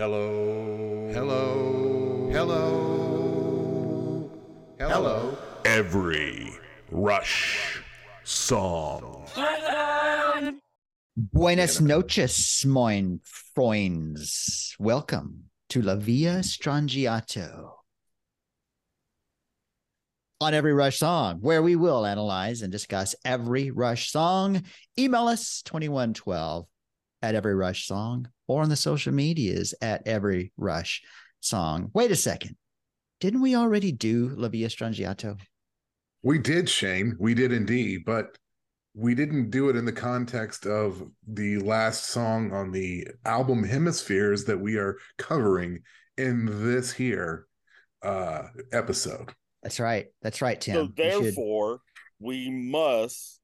Hello. Hello. Hello. Hello. Every Rush song. Buenas noches, moin freunds. Welcome to La Villa Strangiato. On every Rush song, where we will analyze and discuss every Rush song, email us 2112 at every Rush song or on the social medias at every Rush song. Wait a second. Didn't we already do La Villa Strangiato? We did, Shane. We did indeed, but we didn't do it in the context of the last song on the album Hemispheres that we are covering in this here uh episode. That's right. That's right, Tim. So You should- therefore, we must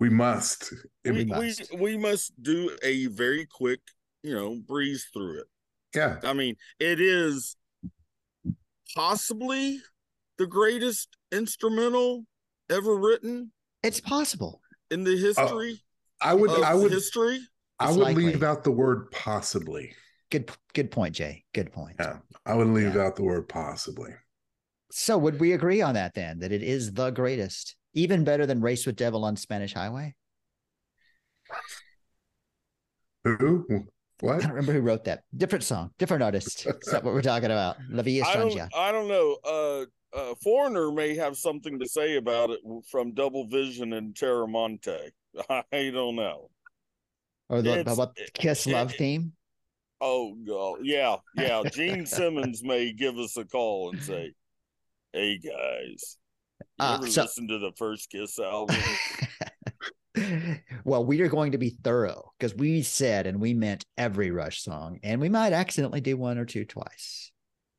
We must. It- we, must. we we must do a very quick, you know, breeze through it. yeah. I mean, it is possibly the greatest instrumental ever written it's possible. in the history I would of I would history. I would likely. leave out the word possibly. Good good point, Jay. Good point. Yeah. I would leave Yeah. out the word possibly. So would we agree on that then? That it is the greatest, even better than Race with Devil on Spanish Highway? Who? What? I What? don't remember who wrote that. Different song, different artist. Is that what we're talking about? La Via I don't I don't know. Uh uh, Foreigner may have something to say about it from Double Vision and Tramontane. I don't know. Or the, It's- about the Kiss it- Love it- theme? Oh god, yeah, yeah. Gene Simmons may give us a call and say, "Hey guys, you Uh, ever so- listen to the first Kiss album?" well, we are going to be thorough because we said and we meant every Rush song, and we might accidentally do one or two twice.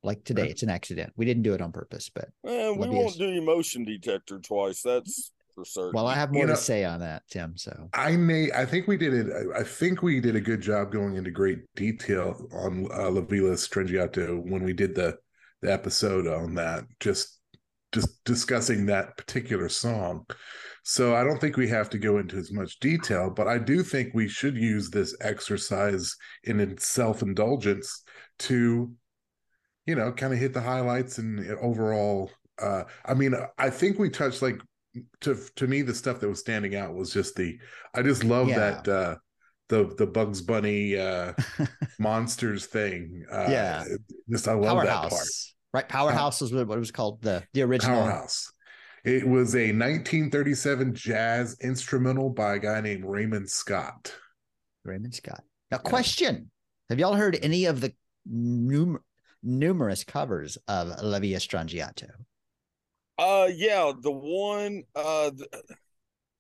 Like today, Right. it's an accident. We didn't do it on purpose, but Eh, we won't ask- do emotion detector twice. That's for certain. well, I have more You to say on that, Tim. So I may. I think we did it. I- I think we did a good job going into great detail on uh, La Villa Strangiato when we did the the episode on that. Just just discussing that particular song. So I don't think we have to go into as much detail, but I do think we should use this exercise in self indulgence to, you know, kind of hit the highlights and overall. Uh, I mean, I think we touched like to to me the stuff that was standing out was just the I just love Yeah. that uh the the Bugs Bunny uh monsters thing. Uh Yeah. Just I love that part. Powerhouse, right? Powerhouse is what what it was called the the original. Powerhouse. It was a 1937 jazz instrumental by a guy named Raymond Scott. Raymond Scott. Now, question: Have y'all heard any of the num- numerous covers of La Villa Strangiato? Uh, yeah, the one, uh, th-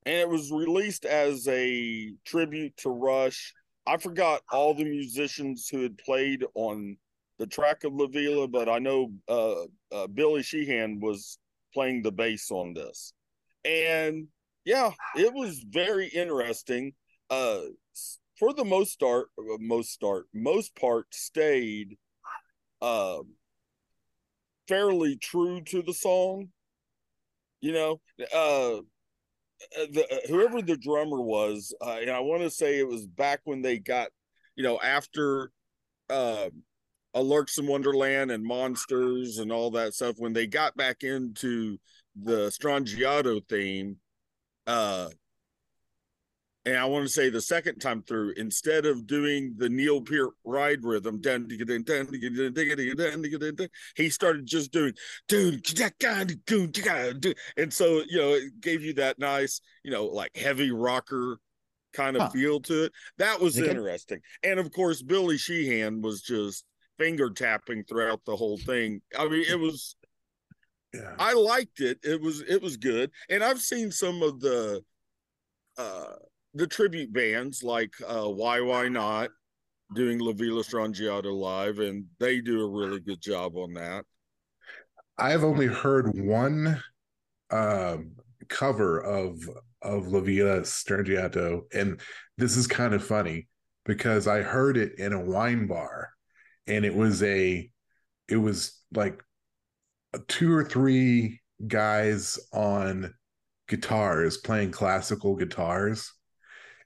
and it was released as a tribute to Rush. I forgot all the musicians who had played on the track of La Villa, but I know uh, uh, Billy Sheehan was playing the bass on this, and yeah, it was very interesting. Uh, for the most start, uh, most start, most part stayed, um, fairly true to the song you know uh the uh, whoever the drummer was uh, and i want to say it was back when they got you know after uh a Lerxst in wonderland and monsters and all that stuff when they got back into the strangiato theme uh and I want to say the second time through, instead of doing the Neil Peart ride rhythm, dun, digga, dun, dun, digga, dun, digga, digga, dun, digga, dun, dun, he started just doing and so you know it gave you that nice, you know, like heavy rocker kind of Huh. feel to it. That was good? interesting, and of course Billy Sheehan was just finger tapping throughout the whole thing. I mean, it was Yeah. I liked it. It was it was good. And I've seen some of the uh the tribute bands like uh Why Why Not doing La Villa Strangiato live and they do a really good job on that. I've only heard one um cover of of La Villa Strangiato, and this is kind of funny because I heard it in a wine bar, and it was a, it was like two or three guys on guitars playing classical guitars,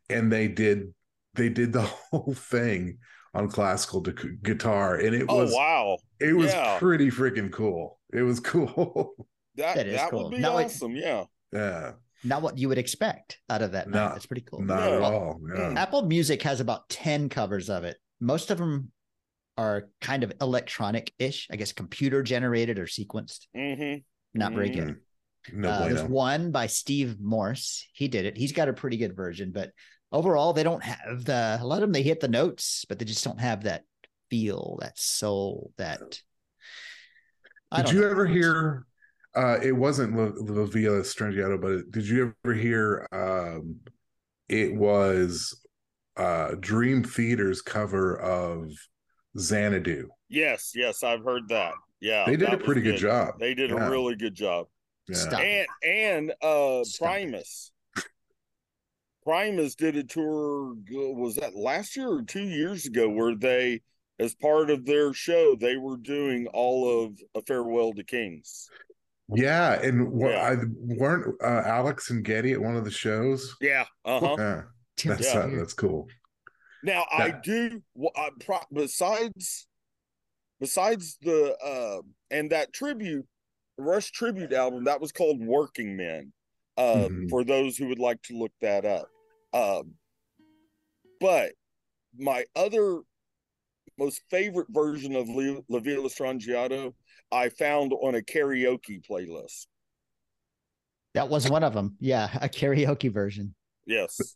and they did they did the whole thing on classical gu- guitar, and it Oh was wow, it was yeah. pretty freaking cool. It was cool. that That is that cool. would be Now it- awesome. Yeah, yeah, Not what you would expect out of that. No, night. That's pretty cool. not No. at all. Yeah. Mm. Apple Music has about 10 covers of it. Most of them are kind of electronic ish, I guess computer generated or sequenced. hmm Not very Mhm. good. No Uh, there's bueno. one by Steve Morse. He did it. He's got a pretty good version, but overall, they don't have the, a lot of them, they hit the notes, but they just don't have that feel, that soul, that. I Did you know. ever hear? Uh, it wasn't La, La Villa Strangiato, but did you ever hear? Um, it was uh, Dream Theater's cover of Xanadu. Yes, yes, I've heard that. Yeah, they did a pretty good job. They did Yeah. a really good job. Yeah. Stop. and and uh Stop. Primus. Primus did a tour was that last year or 2 years ago where they as part of their show they were doing all of a farewell to kings. Yeah, and what Yeah. I weren't uh, Alex and Geddy at one of the shows. Yeah, uh-huh. Yeah, that's Yeah. uh, that's cool. Now I do well, I pro- besides besides the uh and that tribute Rush tribute album that was called Working Men. Uh Mhm. for those who would like to look that up. Um but my other most favorite version of Le- La Villa Strangiato I found on a karaoke playlist. That was one of them. Yeah, a karaoke version. Yes,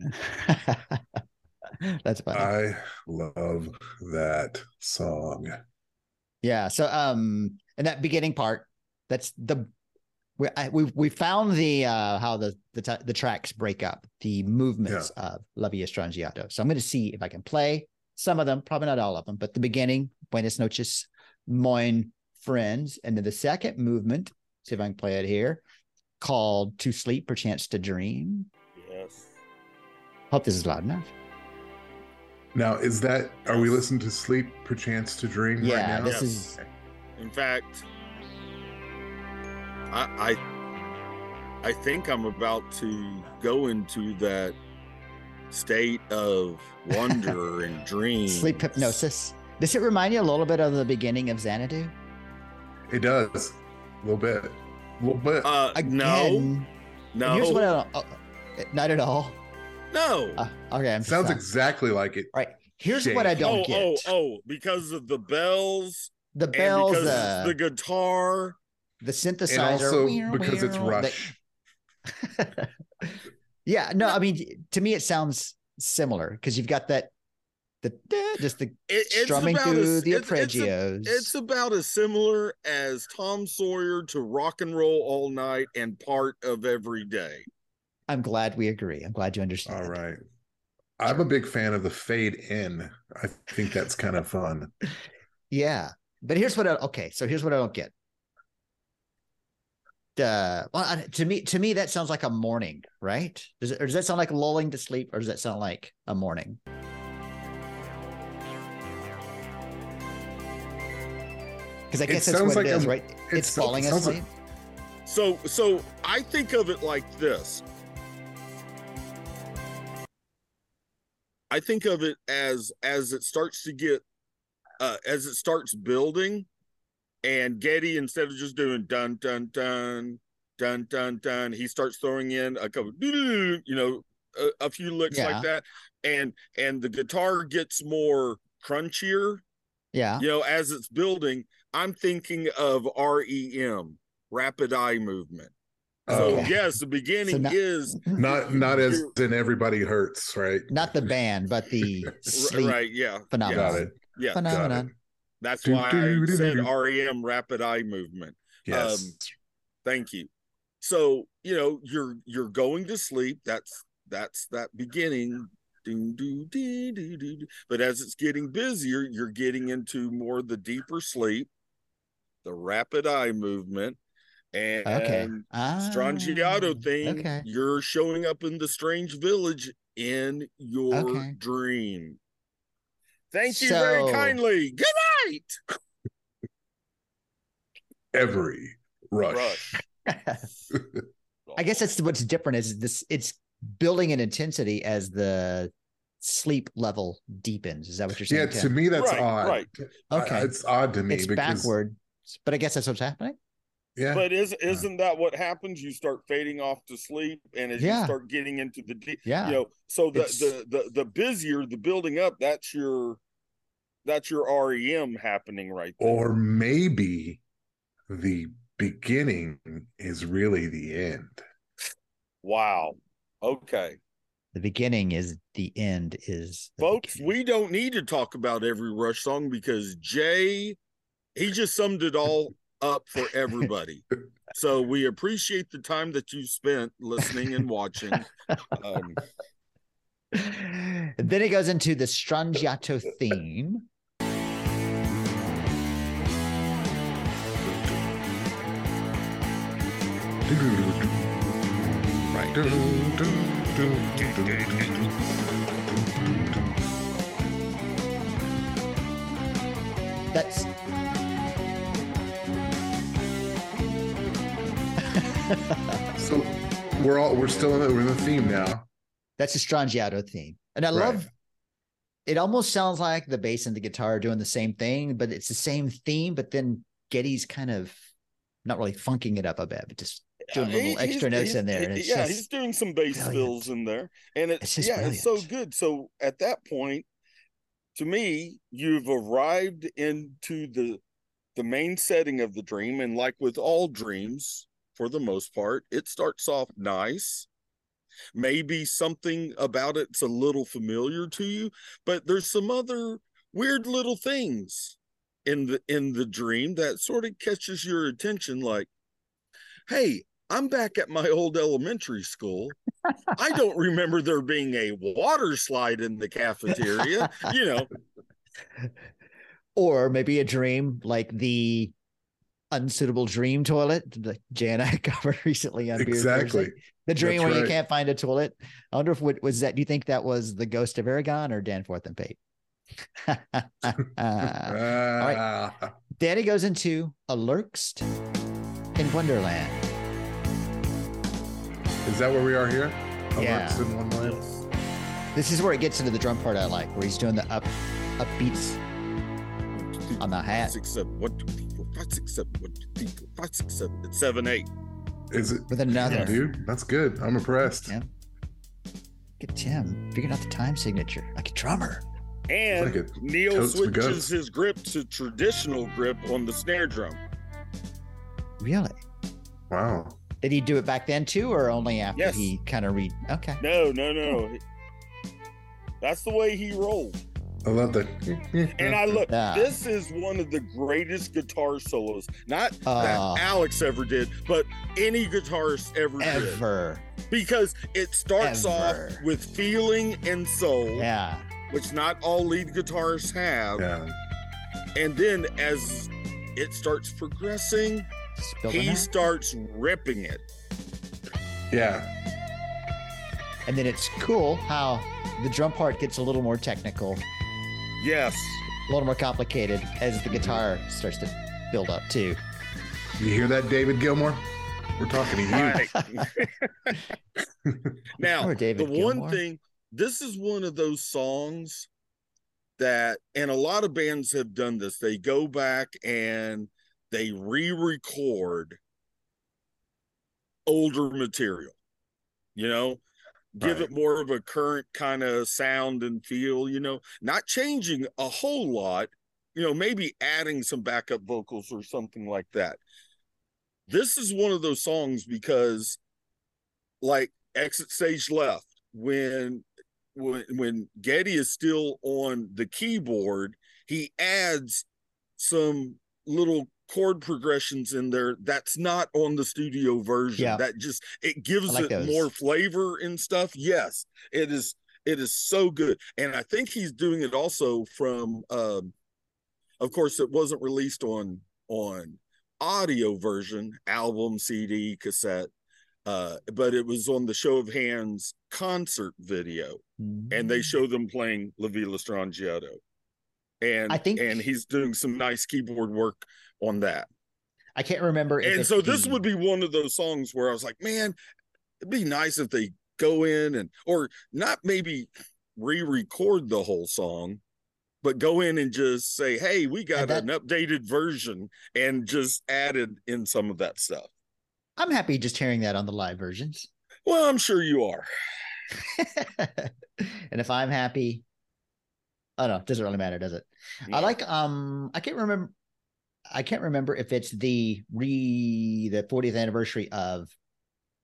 That's funny. I love that song. Yeah. So um in that beginning part, that's the we I, we we found the uh how the the t- the tracks break up, the movements of La Villa Strangiato. So I'm going to see if I can play some of them, probably not all of them, but the beginning, Buenas noches, moin friends, and then the second movement, see if I can play it here, called To Sleep Perchance to Dream. Yes. Hope this is loud enough. Now, is that are we listening to Sleep Perchance to Dream Yeah, right now? this Yes. is In fact, I I I think I'm about to go into that state of wonder and dream. sleep hypnosis. Does it remind you a little bit of the beginning of Xanadu? It does. A little bit. A little bit. Uh, no, Again, no, Here's what I don't. Oh, not at all. No. Uh, okay, I'm Sounds exactly like it. All right. Here's what I don't oh, get: oh, oh, because of the bells the bells, because uh, the guitar. the synthesizer, And also Meow, because it's Rush. that- yeah, no, I mean, to me, it sounds similar because you've got that, the just the It, it's strumming about through as, the it's, it's, a- arpeggios. it's about as similar as Tom Sawyer to Rock and Roll All Night and part of Every Day. I'm glad we agree. I'm glad you understand. All right. I'm a big fan of the fade in. I think that's kind of fun. Yeah, but here's what I okay. So here's what I don't get. Uh, well, to me, to me, that sounds like a morning, right? Does it, or does that sound like lulling to sleep, or does that sound like a morning? Because I It guess that's sounds what like is, a- right? it It's falling sounds like- asleep. So so I think of it like this. I think of it as as it starts to get uh as it starts building and Geddy instead of just doing dun dun dun dun dun dun he starts throwing in a couple you know a, a few licks Yeah. like that and and the guitar gets more crunchier yeah. you know as it's building i'm thinking of rem rapid eye movement so Oh, yes the beginning not- is not not as in everybody hurts, right? Not the band, but the sleep right yeah phenomenon. Got it. yeah Phenomenon. that's Do, why do, i do, said rem rapid eye movement Yes. Um, thank you so you know you're you're going to sleep that's that's that beginning ding, doo, dee, dee, dee, dee. But as it's getting busier, you're getting into more the deeper sleep, the rapid eye movement, and Okay. Strangiato Ah, thing. Okay. You're showing up in the strange village in your Okay. dream. Thank you very kindly. Good night. Every rush. Rush. I guess that's what's different is this it's building in intensity as the sleep level deepens. Is that what you're saying? Yeah, Tim? to me that's Right, odd. right. I- Okay. it's odd to me it's because backward, but I guess that's what's happening. Yeah, But is isn't that what happens? You start fading off to sleep, and as Yeah. you start getting into the deep, Yeah. you know, so the, the the the busier the building up, that's your that's your REM happening right there. or maybe the beginning is really the end. wow. Okay. The beginning is the end is the Folks, beginning. we don't need to talk about every Rush song because Jay, he just summed it all up for everybody. so we appreciate the time that you spent listening and watching. Um, then it goes into the Strangiato theme. right. That's So we're all we're still in the, we're in the theme now. that's a Strangiato theme. And I Right. love it almost sounds like the bass and the guitar are doing the same thing, but it's the same theme, but then Geddy's kind of not really funking it up a bit, but just doing Yeah, little extra he's- notes he's- in there. Yeah, just, he's doing some bass brilliant. fills in there, and It's it's, yeah, it's so good. So at that point, to me, you've arrived into the the main setting of the dream, and like with all dreams, for the most part, it starts off nice. Maybe something about it's a little familiar to you, but there's some other weird little things in the in the dream that sort of catches your attention like hey i'm back at my old elementary school. I don't remember there being a water slide in the cafeteria you know? Or maybe a dream like the unsuitable dream toilet that Jay and I covered recently on Beer Exactly. Thursday. The dream That's where you can't find a toilet. I wonder if what was that? Do you think that was the ghost of Aragon or Danforth and Pape? Uh, right. Ah, then it goes into a Lerxst in Wonderland. Is that where we are here? Yeah. Alerts in one line? This is where it gets into the drum part I like, where he's doing the up upbeats on the hat six seven one two three four five six seven one two three four five six seven it's seven eight Is it? with another. Yeah, dude, that's good. I'm impressed. Tim. Get Tim figuring out the time signature like a drummer. and like it neil switches his grip to traditional grip on the snare drum Really? Wow. Did he do it back then too, or only after Yes. he kind of read? Okay. no no no that's the way he rolled I love that. And I look, Yeah. this is one of the greatest guitar solos, not Uh, that Alex ever did, but any guitarist ever, did. Ever. Because it starts Ever. off with feeling and soul, Yeah. which not all lead guitarists have. Yeah. And then as it starts progressing, Just he starts ripping it. Yeah. And then it's cool how the drum part gets a little more technical, Yes. a little more complicated as the guitar starts to build up too. You hear that, David Gilmour? We're talking to you. Now, Or David the one thing, this is one of those songs that, and a lot of bands have done this. They go back and they re-record older material. You know, give Right. it more of a current kind of sound and feel. You know, not changing a whole lot. You know, maybe adding some backup vocals or something like that. This is one of those songs because like exit stage left when when when Geddy is still on the keyboard, he adds some little chord progressions in there that's not on the studio version. Yeah. That just it gives like it those. more flavor and stuff. Yes, it is It is so good, and I think he's doing it also from. Um, of course, it wasn't released on on audio version, album, CD, cassette, uh, but it was on the Show of Hands concert video, and they Mm. show them playing La Villa Strangiato. And I think- and he's doing some nice keyboard work on that. I can't remember. If And so this would be one of those songs where I was like, man, it'd be nice if they go in and or not maybe re-record the whole song, but go in and just say, hey, we got that- an updated version and just added in some of that stuff. I'm happy just hearing that on the live versions. Well, I'm sure you are. and if I'm happy, oh no, it doesn't really matter, does it? I like um I can't remember I can't remember if it's the re the 40th anniversary of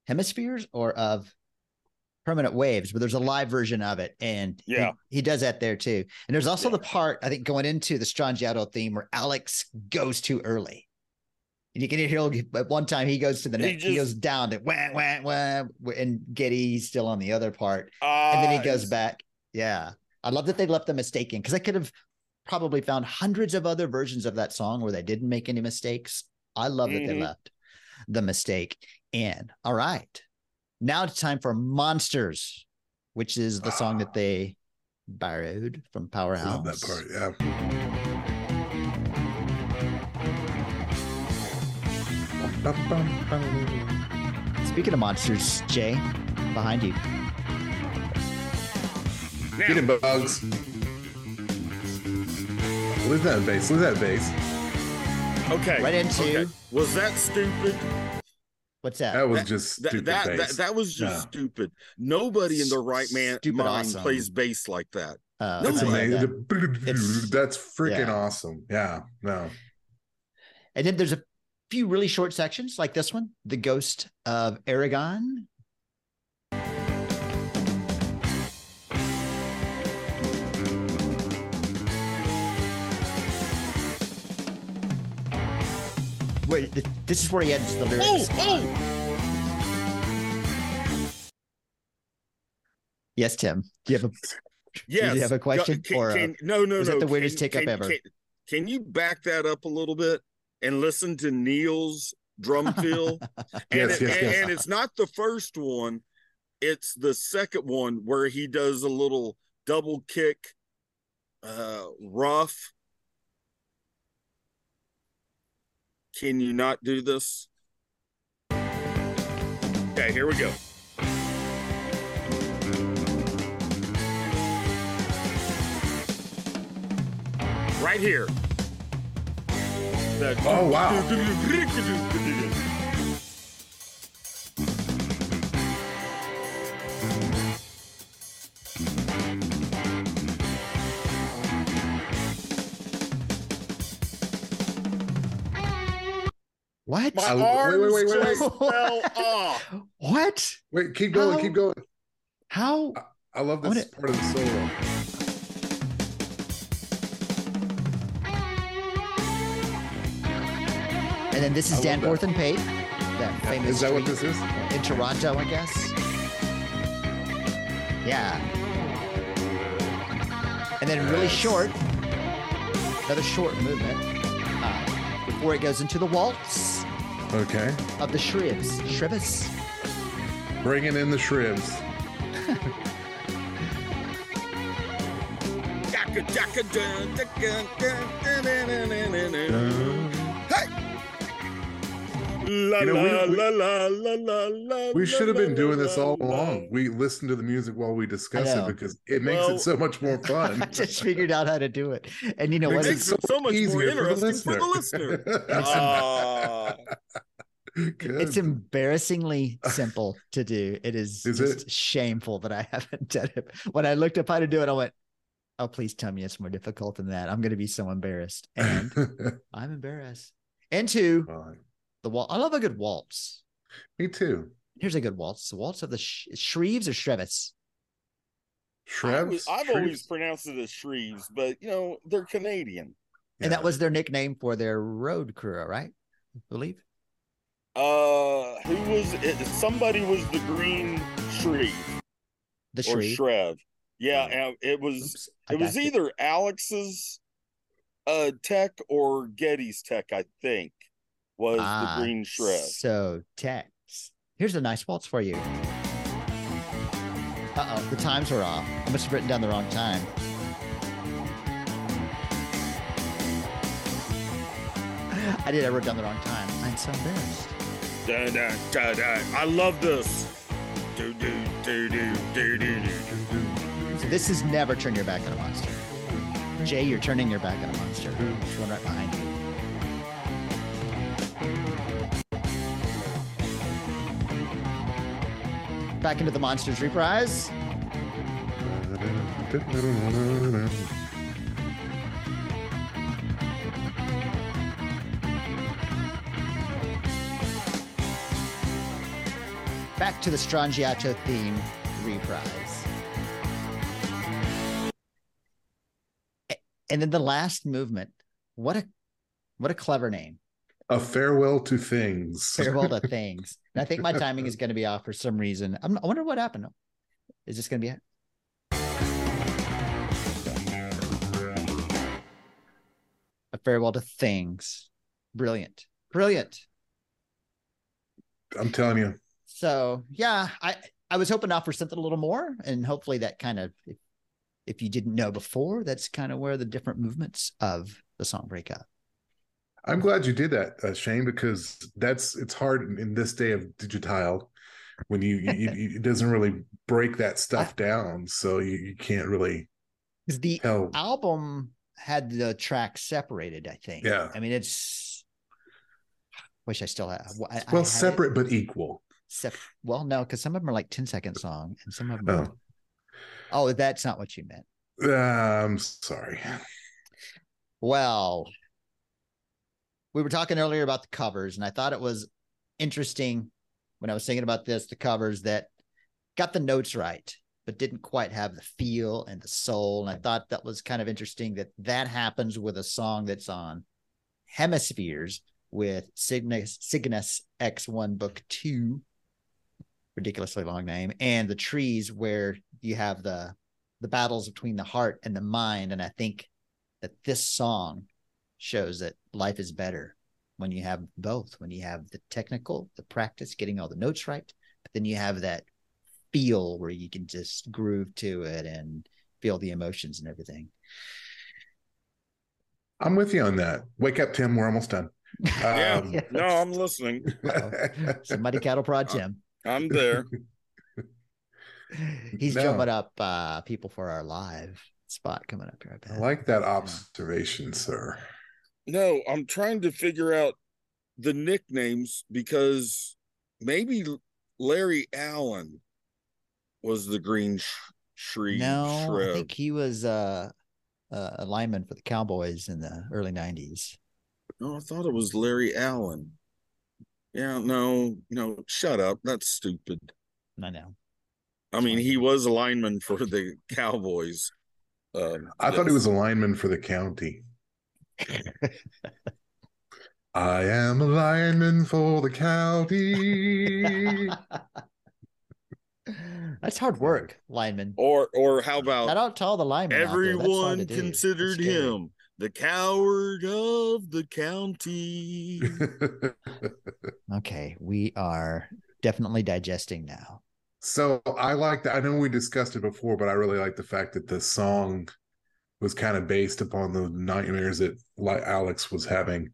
Hemispheres or of Permanent Waves, but there's a live version of it, and Yeah. he, does that there too. And there's also Yeah. the part I think going into the Strangiato theme where Alex goes too early. And you can hear at one time he goes to the He next, he, goes down to wah, wah, wah, and Geddy's still on the other part and then he Uh, goes back. Yeah. I love that they left the mistake in because I could have probably found hundreds of other versions of that song where they didn't make any mistakes. I love that they Mhm. left the mistake in. All right. Now it's time for Monsters, which is the song that they borrowed from Love Powerhouse. that part. Yeah. Speaking of monsters, Jay, behind you. Now, bugs. Lose that bass. Lose that bass. okay. Right into- okay. Was that stupid? What's that? That was That- just That stupid that, that bass. that was just Yeah. stupid. Nobody in the right man Stupid mind awesome. plays bass like that. Uh, That's amazing. that. It's- That's freaking yeah. awesome. Yeah. No. And then there's a few really short sections like this one, The Ghost of Aragon. Wait, th- this is where he adds the Oh, lyrics. oh! Yes, Tim. Do you have a Yes. you have a question? Can, Or, uh, can- no, no, is no. that the weirdest Can- take up ever? Can, can you back that up a little bit and listen to Neil's drum fill? and, Yes, it- yes, and, yes. and it's not the first one; it's the second one where he does a little double kick, uh, rough. Can you not do this? Okay, here we go. Right here. That- Oh, wow. what? My I- wait, arms wait, wait, wait, just wait. fell off. what? Wait, keep going. How? Keep going. How? I love this wanna- part of the solo. And then this is I Dan love and Pape, that famous Is that what this is? in Toronto, I guess. Yeah. And then really Yes. short, another short movement uh, before it goes into the waltz Okay. of the shrivs. Shrivs. Bringing in the shribs. La, You know, we- la, we- la, la, la, la, la, We should have la, been doing la, this all la, along. We listen to the music while we discuss it because it makes Well- it so much more fun. I just figured out how to do it. And you know what? Makes It's, it so much more easier interesting for the listener. Ah, Good. it's embarrassingly simple to do. It is, Is just it? shameful that I haven't done it. When I looked up how to do it, I went, "Oh, please tell me it's more difficult than that. I'm going to be so embarrassed." And I'm embarrassed. And two, Fine. The wall. I love a good waltz. Me too. Here's a good waltz. The waltz of the sh- Shreves or Shrevis. I Shrubs. was- I've always pronounced it as Shreves, but you know they're Canadian. And that was their nickname for their road crew, right? I believe. Uh, who was it? Somebody was the Green Shreve The or Shrev. Yeah, it was Oops, it was backed either Alex's uh tech or Geddy's tech, I think, was Ah, the green shred. So Tex, here's a nice waltz for you. Uh oh, the times are off. I must have written down the wrong time. I did. I wrote down the wrong time. I'm so embarrassed. Dun, dun, dun, dun. I love this. Do, do, do, do, do, do, do, do. So this is never turn your back on a monster. Jay, you're turning your back on a monster. There's one right behind you. Back into the monsters reprise. Back to the Strangiato theme reprise. And then the last movement. What a what a clever name. A farewell to things. Farewell to things. And I think my timing is going to be off for some reason. I'm, I wonder what happened. Is this going to be it? A farewell to things. Brilliant. Brilliant. I'm telling you. So yeah, I I was hoping to offer something a little more, and hopefully that kind of if, if you didn't know before, that's kind of where the different movements of the song break up. I'm glad you did that, uh, Shane, because that's it's hard in, in this day of digital when you, you, you it doesn't really break that stuff down, so you, you can't really Because the tell. album had the tracks separated, I think. Yeah. I mean, it's. Wish I still have. I, I Well, it separate but equal. sep- well, no, because some of them are like 10 second song, and some of them. Are, Oh, oh, that's not what you meant. uh, I'm sorry. Well, we were talking earlier about the covers, and I thought it was interesting when I was thinking about this the covers that got the notes right, but didn't quite have the feel and the soul. And I thought that was kind of interesting that that happens with a song that's on Hemispheres with Cygnus, Cygnus X1 Book 2, ridiculously long name, and the trees where you have the the battles between the heart and the mind. And I think that this song shows that life is better when you have both when you have the technical the practice getting all the notes right but then you have that feel where you can just groove to it and feel the emotions and everything I'm with you on that. Wake up, Tim. We're almost done. Yeah. Um, No, I'm listening. somebody cattle prod Tim. I'm there. he's No. drumming up uh people for our live spot coming up here i I like that observation, sir. No, I'm trying to figure out the nicknames because maybe Larry Allen was the green sh- shriek no shred. i think he was uh uh, a lineman for the cowboys in the early 90s No, I thought it was Larry Allen. Yeah, no, no, shut up. That's stupid. i know I mean, he was a lineman for the Cowboys. Um, I thought he was a lineman for the county. I am a lineman for the county. That's hard work, lineman. Or, or how about Shout out to all the linemen. out there. Everyone to do. That's considered him the coward of the county? Okay, we are definitely digesting now. so I like that. I know we discussed it before, but I really like the fact that the song was kind of based upon the nightmares that like Alex was having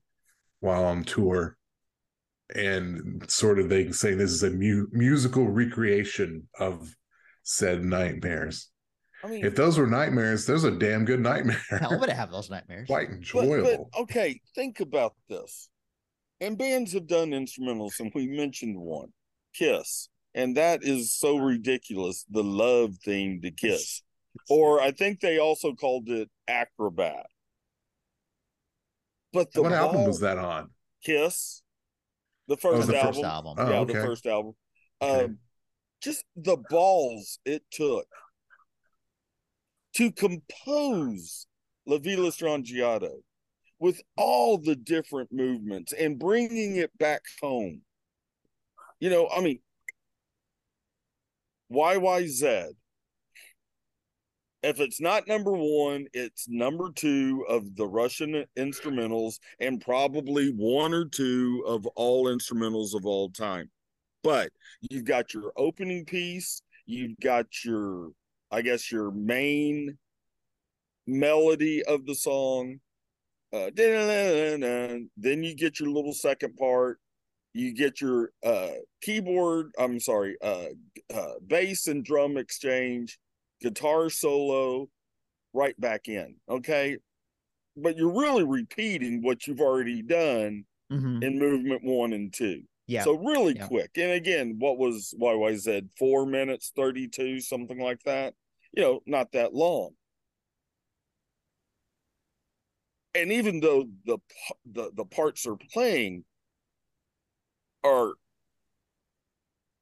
while on tour. And sort of they say this is a mu- musical recreation of said nightmares. I mean, If those were nightmares, those are damn good nightmare. I'm gonna have those nightmares. Quite but, enjoyable. but okay, think about this. And bands have done instrumentals, and we mentioned one, Kiss, and that is so ridiculous. The love theme to Kiss, or I think they also called it Acrobat. But the what album ball- was that on? Kiss, the first the album, first album. Oh, yeah, okay. the first album. Okay. Um, just the balls it took to compose La Villa Strangiato with all the different movements and bringing it back home. You know, I mean, YYZ, if it's not number one, it's number two of the Russian instrumentals and probably one or two of all instrumentals of all time. But you've got your opening piece, you've got your, I guess, your main melody of the song. Uh, then you get your little second part. You get your uh, keyboard, I'm sorry, uh, uh, bass and drum exchange guitar solo right back in. Okay. But you're really repeating what you've already done mm-hmm. in movement one and two. Yeah. So really yeah. quick. And again, what was said four minutes, 32, something like that. You know, not that long. And even though the the, the parts are playing are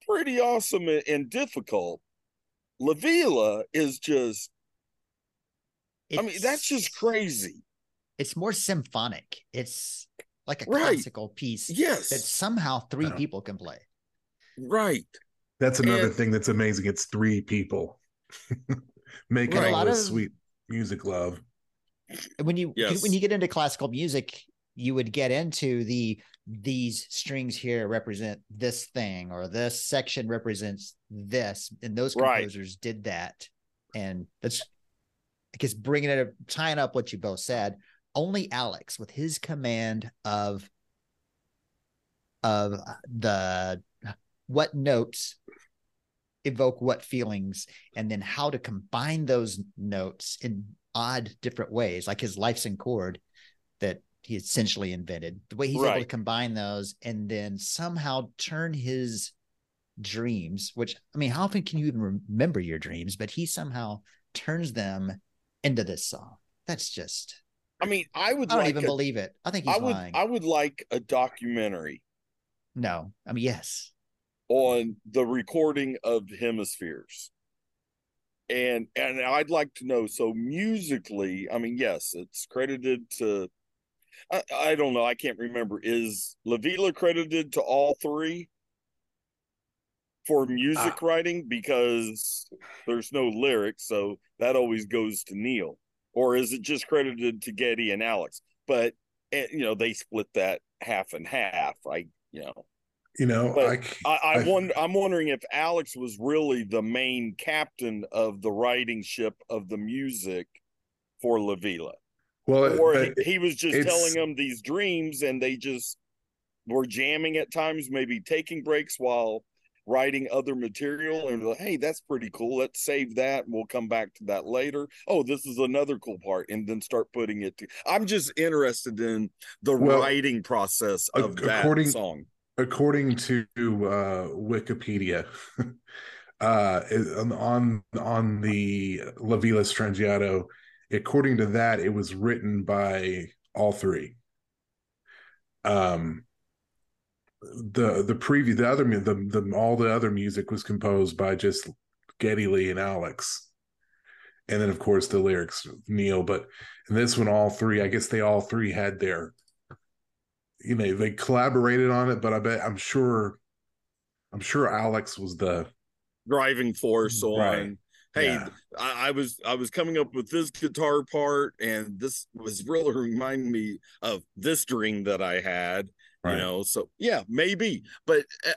pretty awesome and difficult, Lavilla is just it's, I mean, that's just crazy. It's more symphonic. It's like a right. classical piece. Yes. That somehow three yeah. people can play. Right. That's another and, thing that's amazing. It's three people making right. all this of, sweet music love. When you yes. when you get into classical music, you would get into the these strings here represent this thing or this section represents this and those composers right. did that and that's i guess bringing it up, tying up what you both said only alex with his command of of the what notes evoke what feelings and then how to combine those notes in odd different ways like his life's in chord that he essentially invented. The way he's right. able to combine those and then somehow turn his dreams, which I mean, how often can you even remember your dreams? But he somehow turns them into this song. That's just. I mean, I would. I don't like even a, believe it. I think he's I would. lying. I would like a documentary. No, I mean yes. On the recording of hemispheres and and I'd like to know. So musically, I mean, yes, it's credited to I, I don't know. I can't remember. Is Lavilla credited to all three for music ah. writing because there's no lyrics, so that always goes to Neil, or is it just credited to Geddy and Alex? But eh, you know they split that half and half. I you know. You know, I, I, I, I wonder. I'm wondering if Alex was really the main captain of the writing ship of the music for Lavilla. Well, or he, he, was just telling them these dreams, and they just were jamming at times, maybe taking breaks while writing other material. And like, hey, that's pretty cool. Let's save that, we'll come back to that later. Oh, this is another cool part, and then start putting it. To, I'm just interested in the well, writing process of according, that song. According to uh, Wikipedia. uh on on the La Villa Strangiato according to that, it was written by all three. Um, the the preview, the other the the all the other music was composed by just Geddy Lee and Alex, and then of course the lyrics Neil. But in this one, all three, I guess they all three had their, you know, they collaborated on it. But I bet I'm sure, I'm sure Alex was the driving force right. on hey yeah. I, I, was i was coming up with this guitar part and this was really reminding me of this string that i had right. you know so yeah maybe but eh,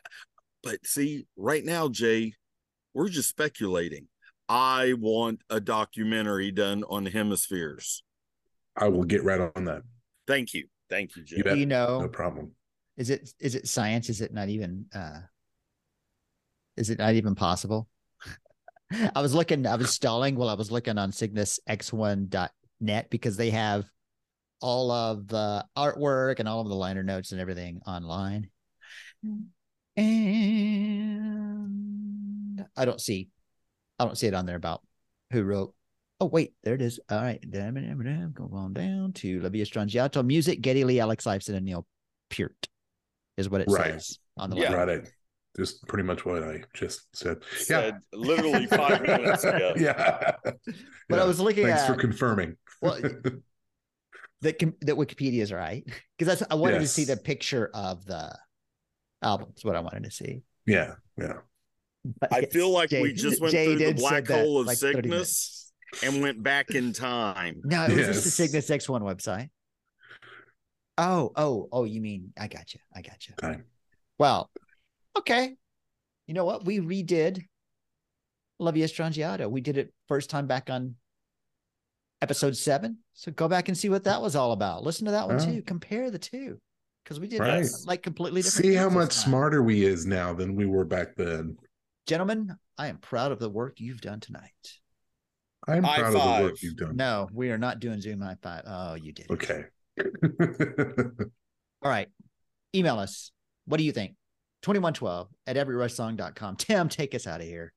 but see right now jay we're just speculating. I want a documentary done on hemispheres. I will get right on that. Thank you. Thank you jay. You, you know no problem. is it is it science? Is it not even uh is it not even possible I was looking, I was stalling while I was looking on cygnusx1.net because they have all of the artwork and all of the liner notes and everything online. And I don't see, I don't see it on there about who wrote. Oh, wait, there it is. All right. Go on down to La Villa Strangiato music, Geddy Lee, Alex Lifeson, and Neil Peart is what it right. says on the yeah. Right just pretty much what I just said. said yeah, literally five minutes ago. Yeah, but yeah. I was looking. Thanks at, for confirming. well, that that Wikipedia is right because that's I wanted yes. to see the picture of the album. Is what I wanted to see. Yeah, yeah. But I feel like Jay, we just went Jay through the black hole of like Cygnus. and went back in time. No, it was just the Yes. Cygnus X1 website. Oh, oh, oh, you mean I got you. I got you. Okay. Well, okay. You know what? We redid La Villa Strangiato. We did it first time back on episode seven. So go back and see what that was all about. Listen to that one Oh. too. Compare the two. Because we did Right. like completely different. See how much smarter we is now than we were back then. Gentlemen, I am proud of the work you've done tonight. I'm High proud of the work you've done. No, we are not doing Zoom high five. Oh, you did. it. Okay. All right. Email us. What do you think? 2112 at everyrushsong.com. Tim, take us out of here.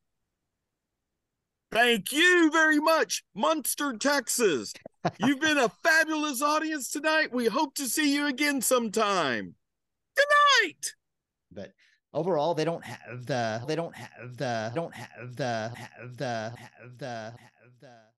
Thank you very much, Munster, Texas. You've been a fabulous audience tonight. We hope to see you again sometime. Good night. But overall, they don't have the, they don't have the, don't have the, have the, have the, have the.